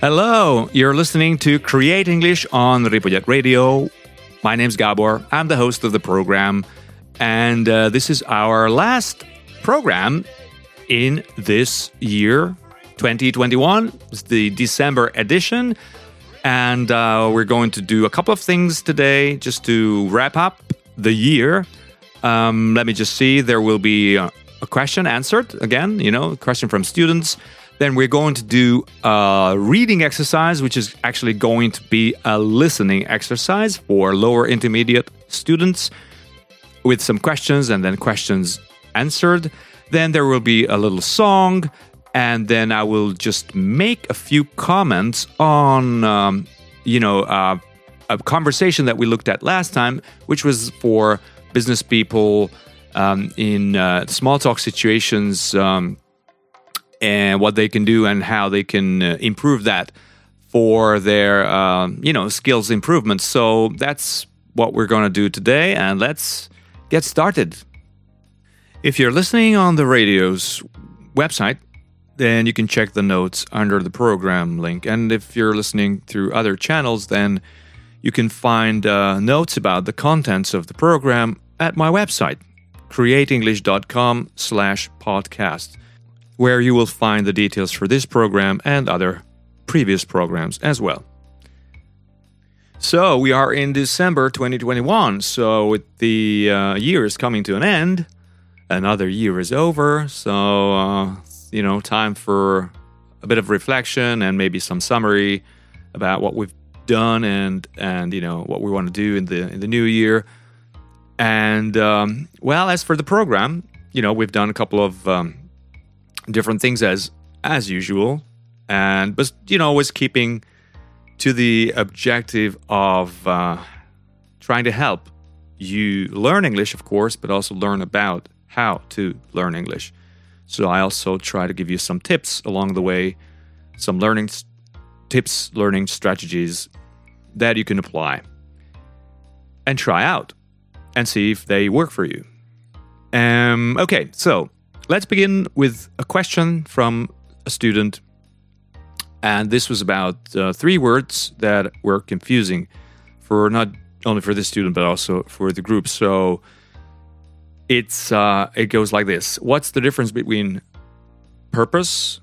Hello, you're listening to Create English on Ripollet Radio. My name's Gabor. I'm the host of the program, and uh, this is our last program in this year, 2021. It's the December edition, and uh, we're going to do a couple of things today just to wrap up the year. Um, let me just see. There will be a, a question answered again. You know, a question from students then we're going to do a reading exercise, which is actually going to be a listening exercise for lower intermediate students with some questions and then questions answered. Then there will be a little song, and then I will just make a few comments on, um, you know, uh, a conversation that we looked at last time, which was for business people um, in uh, small talk situations. Um, and what they can do and how they can uh, improve that for their uh, you know skills improvements. So that's what we're going to do today, and let's get started. If you're listening on the radio's website, then you can check the notes under the program link. And if you're listening through other channels, then you can find uh, notes about the contents of the program at my website, createnglish.com slash podcast where you will find the details for this program and other previous programs as well. So, we are in December 2021. So, with the uh, year is coming to an end, another year is over. So, uh, you know, time for a bit of reflection and maybe some summary about what we've done and and you know what we want to do in the in the new year. And um, well, as for the program, you know, we've done a couple of um, different things as as usual, and but you know, always keeping to the objective of uh, trying to help you learn English, of course, but also learn about how to learn English. So I also try to give you some tips along the way, some learning tips, learning strategies that you can apply and try out and see if they work for you. Um, okay, so Let's begin with a question from a student. And this was about uh, three words that were confusing for not only for this student, but also for the group. So it's uh, it goes like this What's the difference between purpose,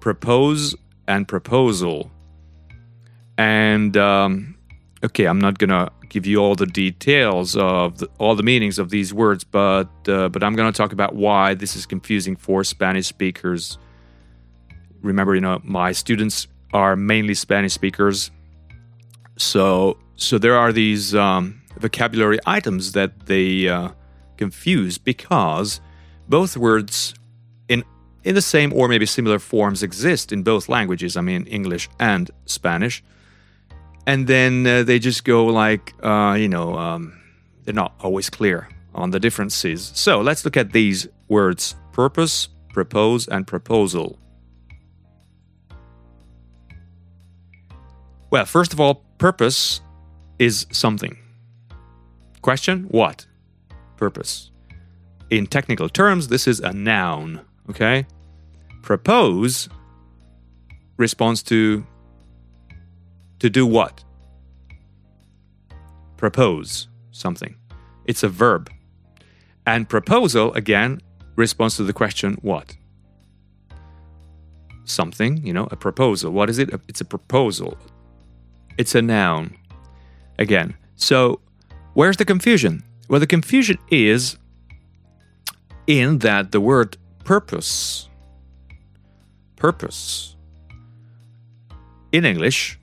propose, and proposal? And um, okay, I'm not gonna give you all the details of the, all the meanings of these words, but uh, but I'm going to talk about why this is confusing for Spanish speakers. Remember, you know, my students are mainly Spanish speakers, so so there are these um, vocabulary items that they uh, confuse because both words in in the same or maybe similar forms exist in both languages. I mean, English and Spanish and then uh, they just go like uh, you know um, they're not always clear on the differences. So let's look at these words purpose propose and proposal. Well first of all purpose is something. Question what? Purpose. In technical terms this is a noun okay? Propose responds to to do what? Propose something. It's a verb. And proposal, again, responds to the question what? Something, you know, a proposal. What is it? It's a proposal. It's a noun. Again. So, where's the confusion? Well, the confusion is in that the word purpose, purpose, in English,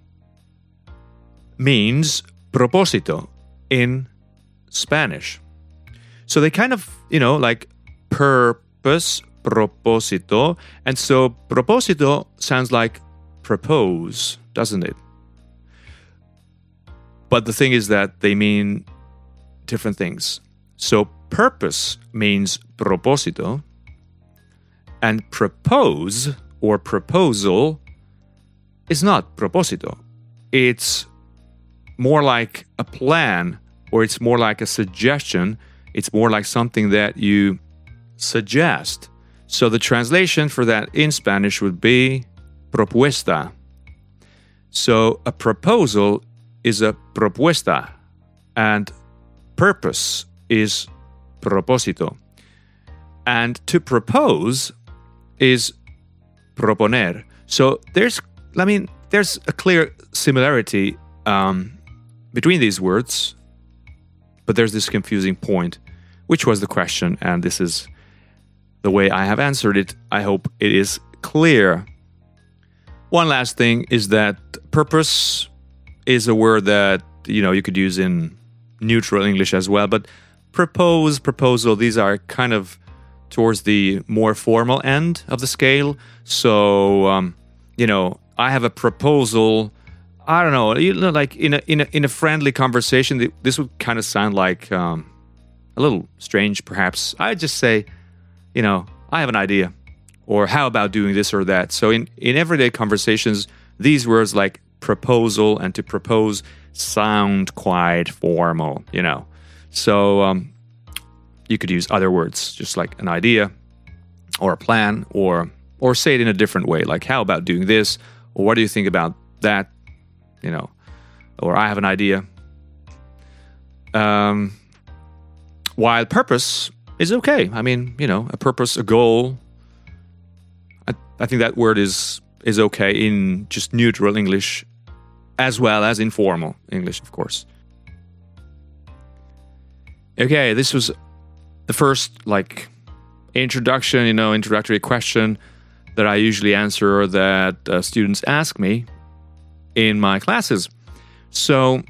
means propósito in Spanish. So they kind of, you know, like purpose, propósito. And so propósito sounds like propose, doesn't it? But the thing is that they mean different things. So purpose means propósito, and propose or proposal is not propósito. It's more like a plan or it's more like a suggestion. It's more like something that you suggest. So the translation for that in Spanish would be propuesta. So a proposal is a propuesta, and purpose is propósito. And to propose is proponer. So there's, I mean, there's a clear similarity um, between these words, but there's this confusing point, which was the question, and this is the way I have answered it. I hope it is clear. One last thing is that purpose is a word that you know you could use in neutral English as well, but propose, proposal, these are kind of towards the more formal end of the scale. So, um, you know, I have a proposal. I don't know, you know, like in a in a in a friendly conversation, this would kind of sound like um, a little strange, perhaps. I'd just say, you know, I have an idea, or how about doing this or that. So in in everyday conversations, these words like proposal and to propose sound quite formal, you know. So um, you could use other words, just like an idea or a plan, or or say it in a different way, like how about doing this, or what do you think about that, you know, or I have an idea. Um, while purpose is okay. I mean, you know, a purpose, a goal. I, I think that word is is okay in just neutral English, as well as informal English, of course. Okay, this was the first like introduction, you know, introductory question that I usually answer or that uh, students ask me in my classes. So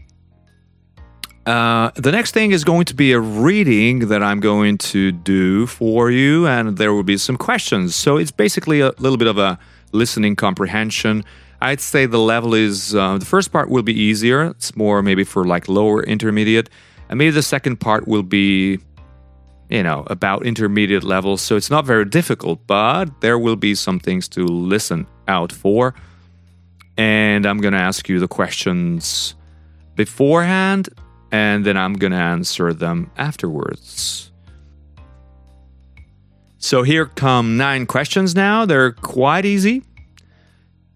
uh, the next thing is going to be a reading that I'm going to do for you, and there will be some questions. So it's basically a little bit of a listening comprehension. I'd say the level is uh, the first part will be easier. It's more maybe for like lower intermediate, and maybe the second part will be you know, about intermediate levels. So it's not very difficult, but there will be some things to listen out for. And I'm going to ask you the questions beforehand, and then I'm going to answer them afterwards. So here come nine questions now. They're quite easy.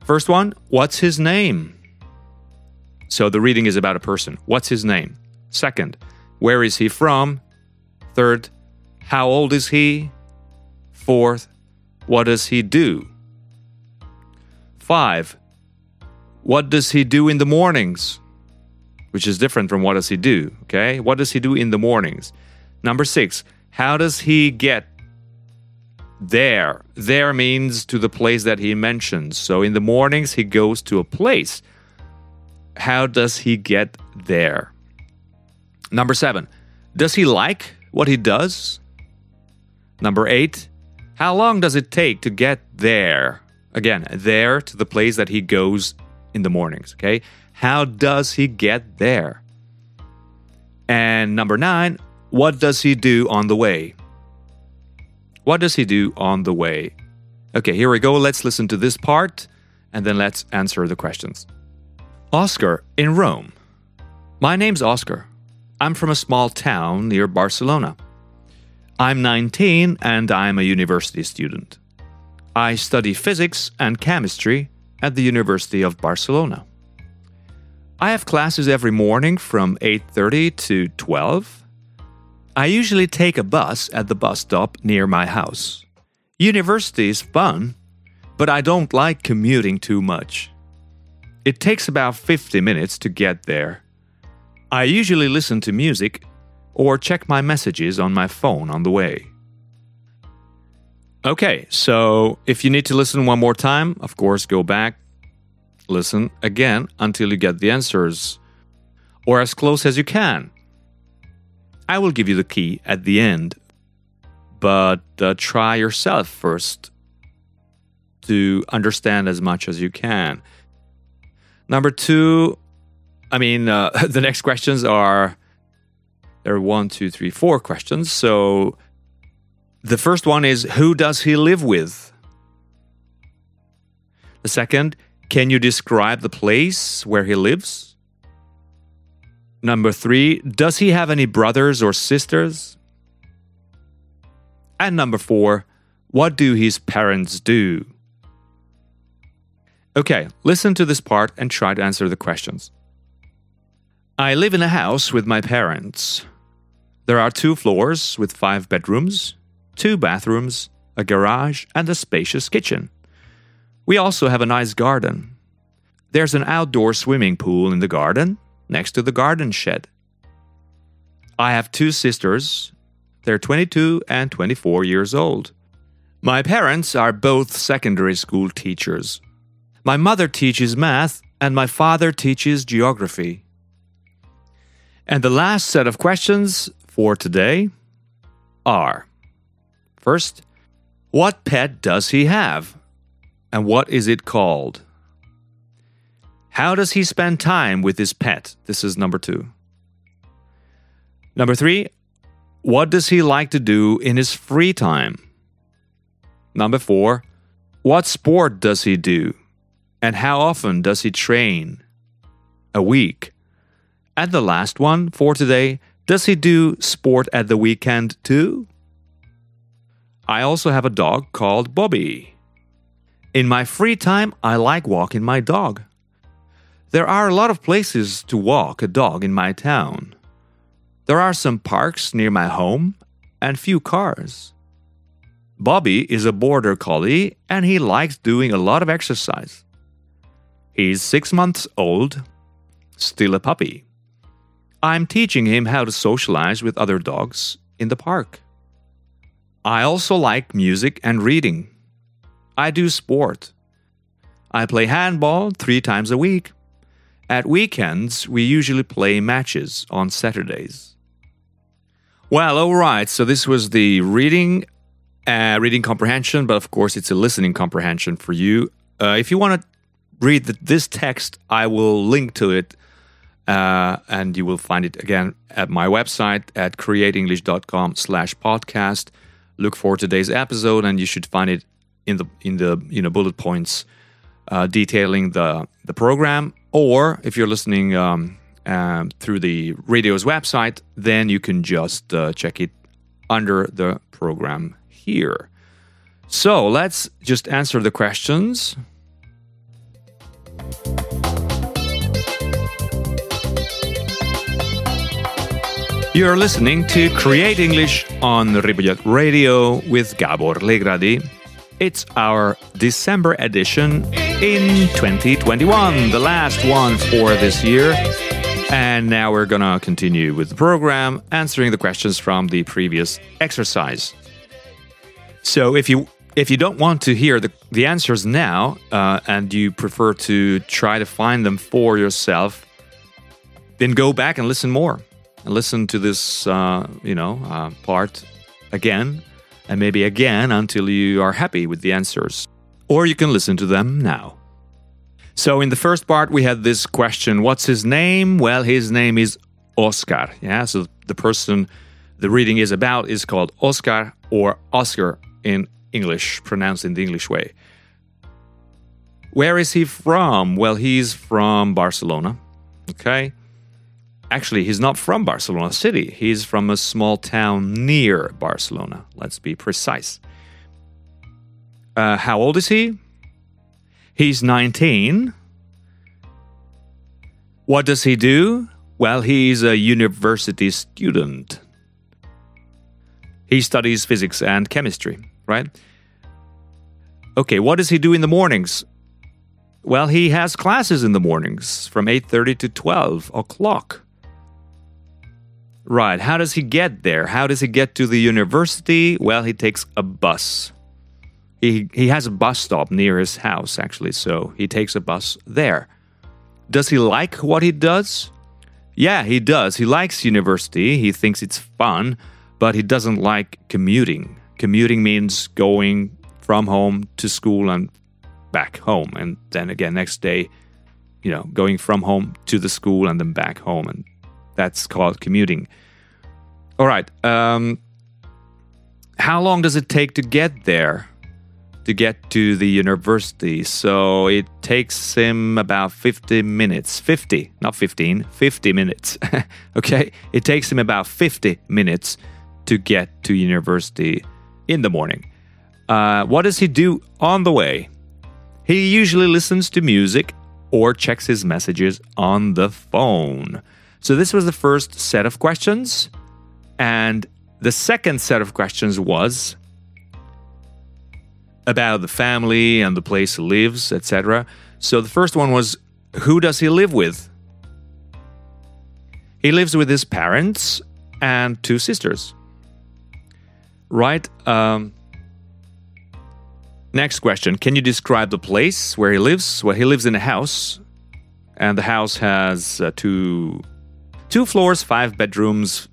First one What's his name? So the reading is about a person. What's his name? Second, Where is he from? Third, how old is he? Fourth, what does he do? Five, what does he do in the mornings? Which is different from what does he do, okay? What does he do in the mornings? Number six, how does he get there? There means to the place that he mentions. So in the mornings, he goes to a place. How does he get there? Number seven, does he like what he does? Number eight, how long does it take to get there? Again, there to the place that he goes in the mornings, okay? How does he get there? And number nine, what does he do on the way? What does he do on the way? Okay, here we go. Let's listen to this part and then let's answer the questions. Oscar in Rome. My name's Oscar. I'm from a small town near Barcelona. I'm 19 and I'm a university student. I study physics and chemistry at the University of Barcelona. I have classes every morning from 8:30 to 12. I usually take a bus at the bus stop near my house. University is fun, but I don't like commuting too much. It takes about 50 minutes to get there. I usually listen to music or check my messages on my phone on the way. Okay, so if you need to listen one more time, of course, go back, listen again until you get the answers, or as close as you can. I will give you the key at the end, but uh, try yourself first to understand as much as you can. Number two, I mean, uh, the next questions are there are one, two, three, four questions. So the first one is Who does he live with? The second, Can you describe the place where he lives? Number three, Does he have any brothers or sisters? And number four, What do his parents do? Okay, listen to this part and try to answer the questions. I live in a house with my parents. There are two floors with five bedrooms, two bathrooms, a garage, and a spacious kitchen. We also have a nice garden. There's an outdoor swimming pool in the garden next to the garden shed. I have two sisters. They're 22 and 24 years old. My parents are both secondary school teachers. My mother teaches math, and my father teaches geography. And the last set of questions for today are First, what pet does he have? And what is it called? How does he spend time with his pet? This is number two. Number three, what does he like to do in his free time? Number four, what sport does he do? And how often does he train? A week. And the last one for today, does he do sport at the weekend too? I also have a dog called Bobby. In my free time, I like walking my dog. There are a lot of places to walk a dog in my town. There are some parks near my home and few cars. Bobby is a border collie and he likes doing a lot of exercise. He's six months old, still a puppy. I'm teaching him how to socialize with other dogs in the park. I also like music and reading. I do sport. I play handball three times a week. At weekends, we usually play matches on Saturdays. Well, all right. So this was the reading, uh, reading comprehension, but of course, it's a listening comprehension for you. Uh, if you want to read the, this text, I will link to it, uh, and you will find it again at my website at createnglish.com/podcast. Look for today's episode, and you should find it in the in the you know bullet points uh, detailing the the program or if you're listening um, um, through the radio's website, then you can just uh, check it under the program here. So let's just answer the questions. You're listening to Create English on Ripollet Radio with Gabor Legradi. It's our December edition in 2021, the last one for this year. And now we're gonna continue with the program, answering the questions from the previous exercise. So if you if you don't want to hear the, the answers now uh, and you prefer to try to find them for yourself, then go back and listen more and listen to this uh, you know uh, part again and maybe again until you are happy with the answers. Or you can listen to them now. So, in the first part, we had this question What's his name? Well, his name is Oscar. Yeah, so the person the reading is about is called Oscar or Oscar in English, pronounced in the English way. Where is he from? Well, he's from Barcelona. Okay. Actually, he's not from Barcelona City. He's from a small town near Barcelona. Let's be precise. Uh, how old is he? He's 19. What does he do? Well, he's a university student. He studies physics and chemistry, right? Okay, what does he do in the mornings? Well, he has classes in the mornings from 8:30 to 12 o'clock. Right. How does he get there? How does he get to the university? Well, he takes a bus. He, he has a bus stop near his house, actually, so he takes a bus there. Does he like what he does? Yeah, he does. He likes university. He thinks it's fun, but he doesn't like commuting. Commuting means going from home to school and back home, and then again next day, you know, going from home to the school and then back home. And that's called commuting. All right. Um, how long does it take to get there? To get to the university. So it takes him about 50 minutes. 50, not 15, 50 minutes. okay? It takes him about 50 minutes to get to university in the morning. Uh, what does he do on the way? He usually listens to music or checks his messages on the phone. So, this was the first set of questions. And the second set of questions was about the family and the place he lives, etc. So, the first one was who does he live with? He lives with his parents and two sisters. Right? Um, next question Can you describe the place where he lives? Well, he lives in a house, and the house has uh, two, two floors, five bedrooms,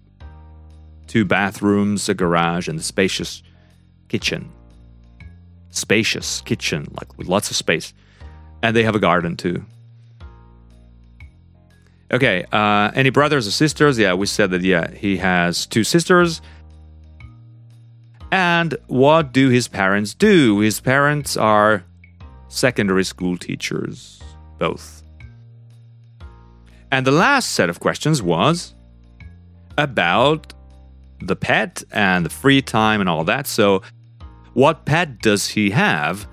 two bathrooms, a garage, and a spacious kitchen. Spacious kitchen, like with lots of space. And they have a garden too. Okay, uh, any brothers or sisters? Yeah, we said that, yeah, he has two sisters. And what do his parents do? His parents are secondary school teachers, both. And the last set of questions was about the pet and the free time and all that. So, what pet does he have?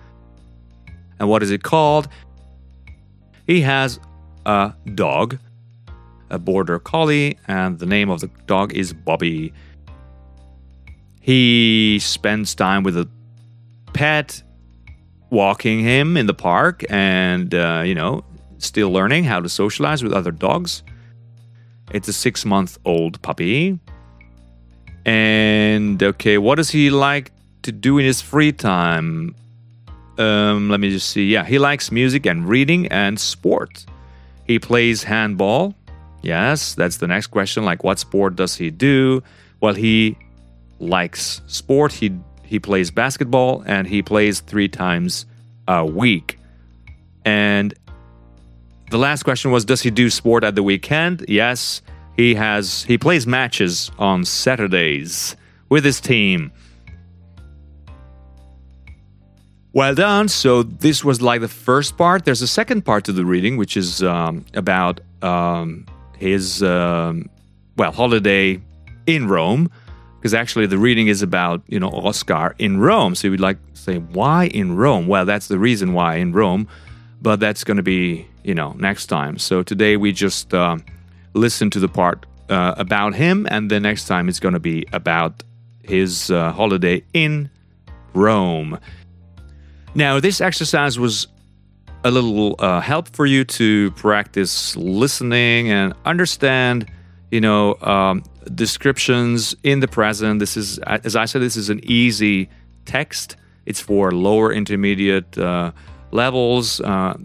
And what is it called? He has a dog a border collie, and the name of the dog is Bobby. He spends time with the pet, walking him in the park, and, uh, you know, still learning how to socialize with other dogs. It's a six month old puppy. And, okay, what does he like to do in his free time? Um, let me just see. Yeah, he likes music and reading and sport. He plays handball Yes, that's the next question. Like, what sport does he do? Well, he likes sport. He he plays basketball and he plays three times a week. And the last question was, does he do sport at the weekend? Yes, he has. He plays matches on Saturdays with his team. Well done. So this was like the first part. There's a second part to the reading, which is um, about um, his um, well holiday in Rome, because actually the reading is about you know Oscar in Rome. So you'd like to say why in Rome? Well, that's the reason why in Rome, but that's going to be you know next time. So today we just uh, listen to the part uh, about him, and the next time it's going to be about his uh, holiday in Rome. Now, this exercise was a little uh, help for you to practice listening and understand you know um, descriptions in the present this is as i said this is an easy text it's for lower intermediate uh, levels uh,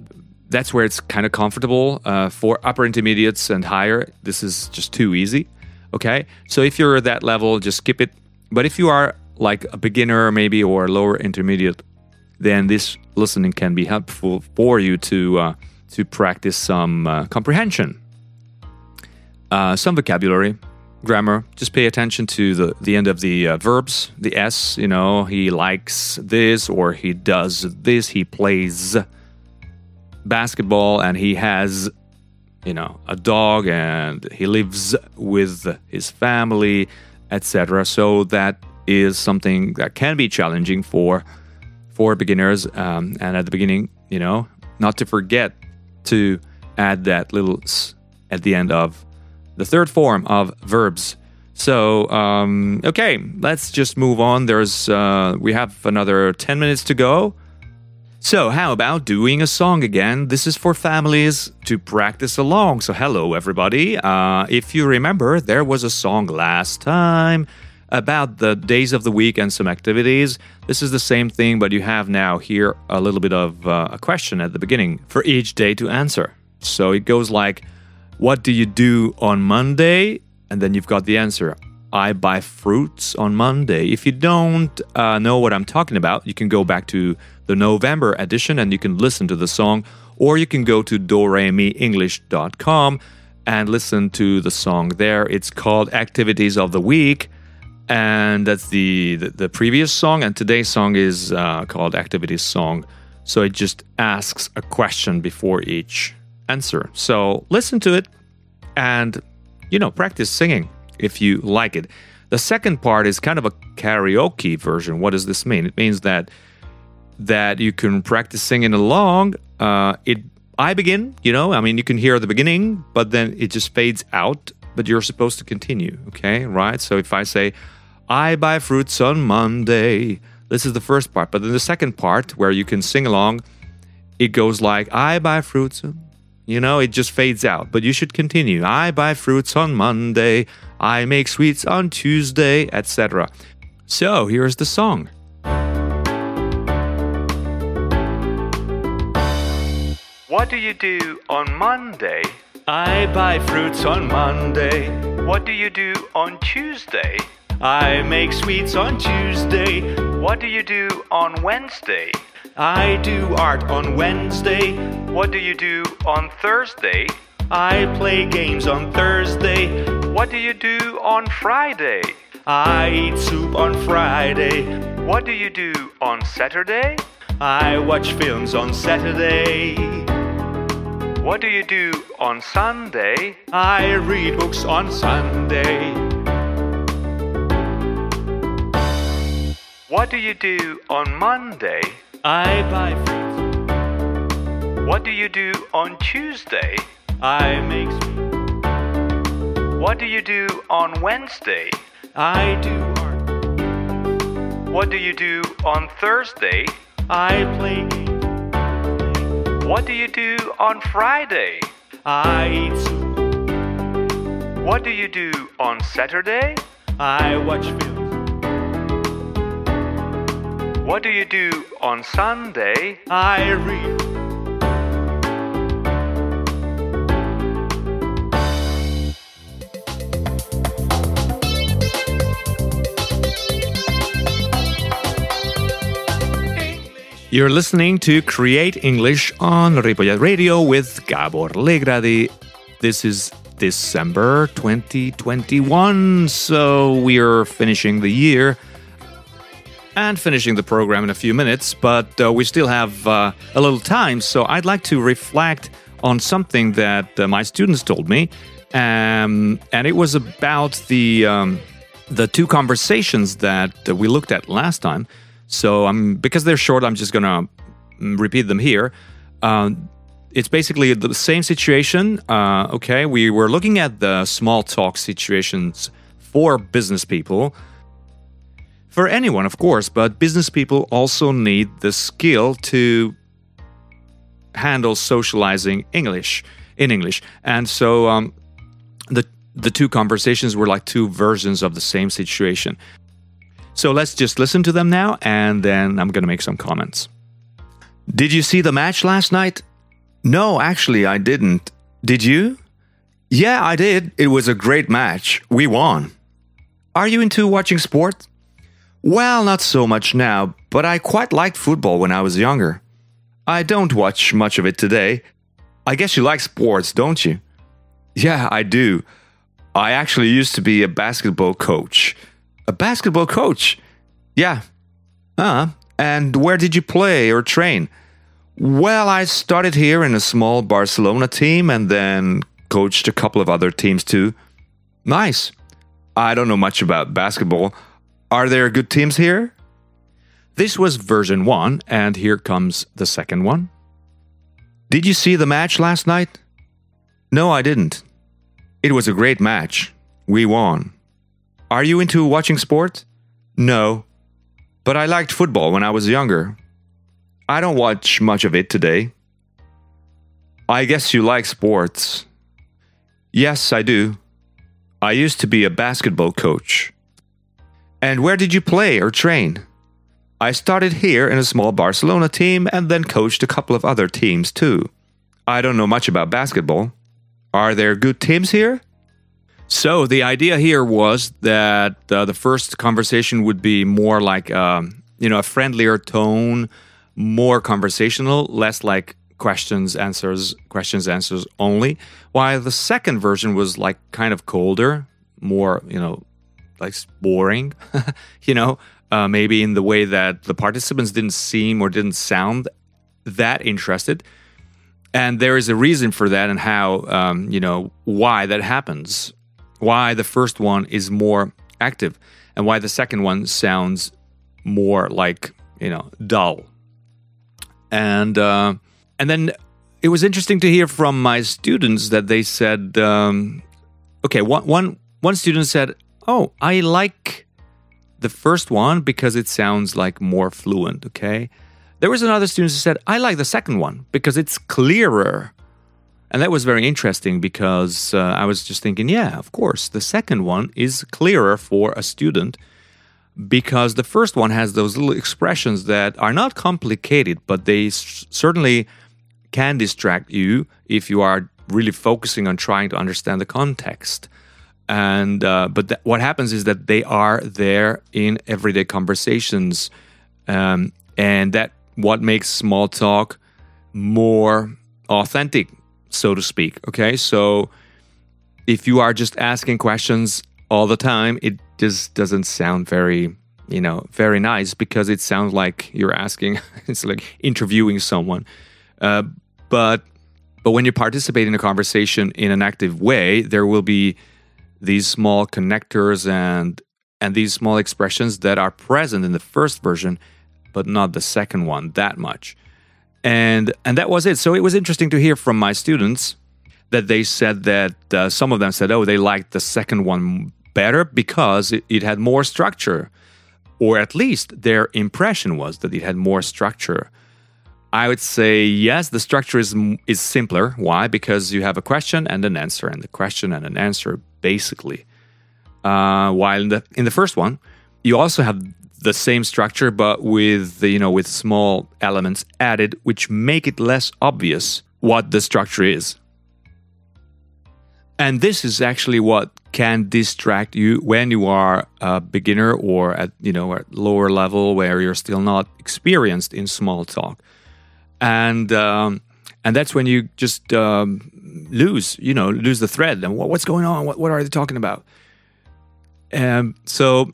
that's where it's kind of comfortable uh, for upper intermediates and higher. This is just too easy okay? So if you're at that level just skip it. But if you are like a beginner maybe or lower intermediate then this listening can be helpful for you to uh, to practice some uh, comprehension, uh, some vocabulary, grammar. Just pay attention to the the end of the uh, verbs, the s. You know, he likes this or he does this. He plays basketball and he has you know a dog and he lives with his family etc so that is something that can be challenging for for beginners. Um, and at the beginning, you know, not to forget to add that little s at the end of the third form of verbs. So, um, okay, let's just move on. There's uh, we have another 10 minutes to go. So, how about doing a song again? This is for families to practice along. So, hello, everybody. Uh, if you remember, there was a song last time about the days of the week and some activities. This is the same thing, but you have now here a little bit of uh, a question at the beginning for each day to answer. So it goes like, What do you do on Monday? And then you've got the answer. I buy fruits on Monday. If you don't uh, know what I'm talking about, you can go back to the November edition and you can listen to the song, or you can go to doremienglish.com and listen to the song there. It's called Activities of the Week and that's the, the, the previous song and today's song is uh, called activities song so it just asks a question before each answer so listen to it and you know practice singing if you like it the second part is kind of a karaoke version what does this mean it means that that you can practice singing along. Uh, it I begin, you know, I mean, you can hear the beginning, but then it just fades out. But you're supposed to continue, okay, right? So if I say, "I buy fruits on Monday," this is the first part. But then the second part, where you can sing along, it goes like, "I buy fruits." You know, it just fades out. But you should continue. I buy fruits on Monday. I make sweets on Tuesday, etc. So here's the song. What do you do on Monday? I buy fruits on Monday. What do you do on Tuesday? I make sweets on Tuesday. What do you do on Wednesday? I do art on Wednesday. What do you do on Thursday? I play games on Thursday. What do you do on Friday? I eat soup on Friday. What do you do on Saturday? I watch films on Saturday. What do you do on Sunday? I read books on Sunday. What do you do on Monday? I buy fruit. What do you do on Tuesday? I make sweet. What do you do on Wednesday? I do art. What do you do on Thursday? I play games. What do you do on Friday? I eat soup. What do you do on Saturday? I watch films. What do you do on Sunday? I read. You're listening to Create English on Ripollet Radio with Gabor Legradi. This is December 2021, so we're finishing the year and finishing the program in a few minutes, but uh, we still have uh, a little time, so I'd like to reflect on something that uh, my students told me, um, and it was about the um, the two conversations that we looked at last time. So I'm because they're short, I'm just gonna mm, repeat them here. Uh, it's basically the same situation. Uh, okay, we were looking at the small talk situations for business people. For anyone, of course, but business people also need the skill to handle socializing English in English, and so um, the the two conversations were like two versions of the same situation. So let's just listen to them now, and then I'm going to make some comments. Did you see the match last night? No, actually, I didn't. Did you? Yeah, I did. It was a great match. We won. Are you into watching sport? Well, not so much now, but I quite liked football when I was younger. I don't watch much of it today. I guess you like sports, don't you? Yeah, I do. I actually used to be a basketball coach. A basketball coach? Yeah. Uh, and where did you play or train? Well, I started here in a small Barcelona team and then coached a couple of other teams too. Nice. I don't know much about basketball. Are there good teams here? This was version 1, and here comes the second one. Did you see the match last night? No, I didn't. It was a great match. We won. Are you into watching sports? No. But I liked football when I was younger. I don't watch much of it today. I guess you like sports. Yes, I do. I used to be a basketball coach. And where did you play or train? I started here in a small Barcelona team and then coached a couple of other teams too. I don't know much about basketball. Are there good teams here? So the idea here was that uh, the first conversation would be more like um, you know a friendlier tone, more conversational, less like questions answers questions answers only. While the second version was like kind of colder, more you know like boring, you know, uh, maybe in the way that the participants didn't seem or didn't sound that interested. And there is a reason for that, and how um, you know why that happens why the first one is more active and why the second one sounds more like, you know, dull. and uh, and then it was interesting to hear from my students that they said, um, okay, one one one student said, "Oh, I like the first one because it sounds like more fluent." Okay, there was another student who said, "I like the second one because it's clearer." And that was very interesting because uh, I was just thinking, yeah, of course, the second one is clearer for a student because the first one has those little expressions that are not complicated, but they s- certainly can distract you if you are really focusing on trying to understand the context. And uh, but th- what happens is that they are there in everyday conversations, um, and that what makes small talk more authentic so to speak. Okay, so if you are just asking questions all the time, it just doesn't sound very, you know, very nice because it sounds like you're asking, it's like interviewing someone. Uh, but but when you participate in a conversation in an active way, there will be these small connectors and and these small expressions that are present in the first version, but not the second one that much and and that was it. So it was interesting to hear from my students that they said that uh, some of them said, oh, they liked the second one better because it, it had more structure, or at least their impression was that it had more structure. I would say yes, the structure is is simpler. Why? Because you have a question and an answer, and the question and an answer basically. Uh, while in the in the first one, you also have the same structure but with you know with small elements added which make it less obvious what the structure is and this is actually what can distract you when you are a beginner or at you know at lower level where you're still not experienced in small talk and um, and that's when you just um, lose you know lose the thread. And what's going on? What, what are they talking about? And so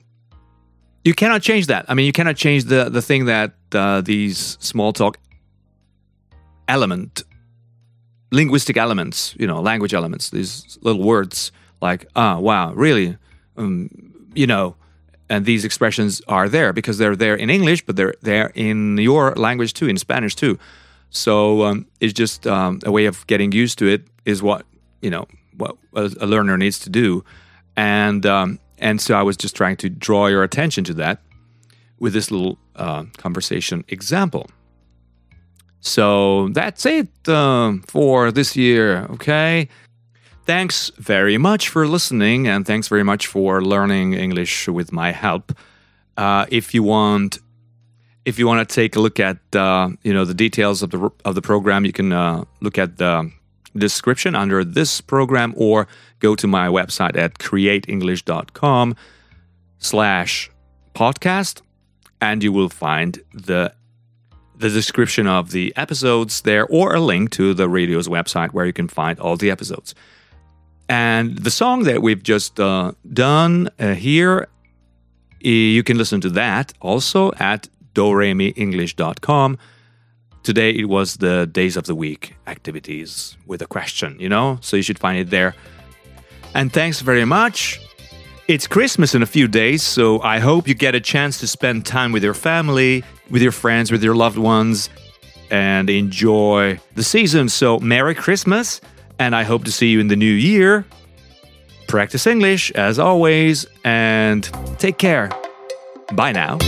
you cannot change that. I mean, you cannot change the the thing that uh, these small talk element, linguistic elements, you know, language elements, these little words like ah, wow, really, um, you know, and these expressions are there because they're there in English, but they're there in your language too, in Spanish too. So um, it's just um, a way of getting used to it. Is what you know what a, learner needs to do, and um, and so I was just trying to draw your attention to that with this little uh, conversation example. So that's it uh, for this year, okay? Thanks very much for listening, and thanks very much for learning English with my help. Uh, if you want, if you want to take a look at uh, you know the details of the of the program, you can uh, look at the description under this program or go to my website at createnglish.com slash podcast and you will find the the description of the episodes there or a link to the radio's website where you can find all the episodes and the song that we've just uh, done uh, here you can listen to that also at doremienglish.com Today it was the days of the week activities with a question, you know? So you should find it there. And thanks very much. It's Christmas in a few days, so I hope you get a chance to spend time with your family, with your friends, with your loved ones, and enjoy the season. So, Merry Christmas, and I hope to see you in the new year. Practice English as always, and take care. Bye now.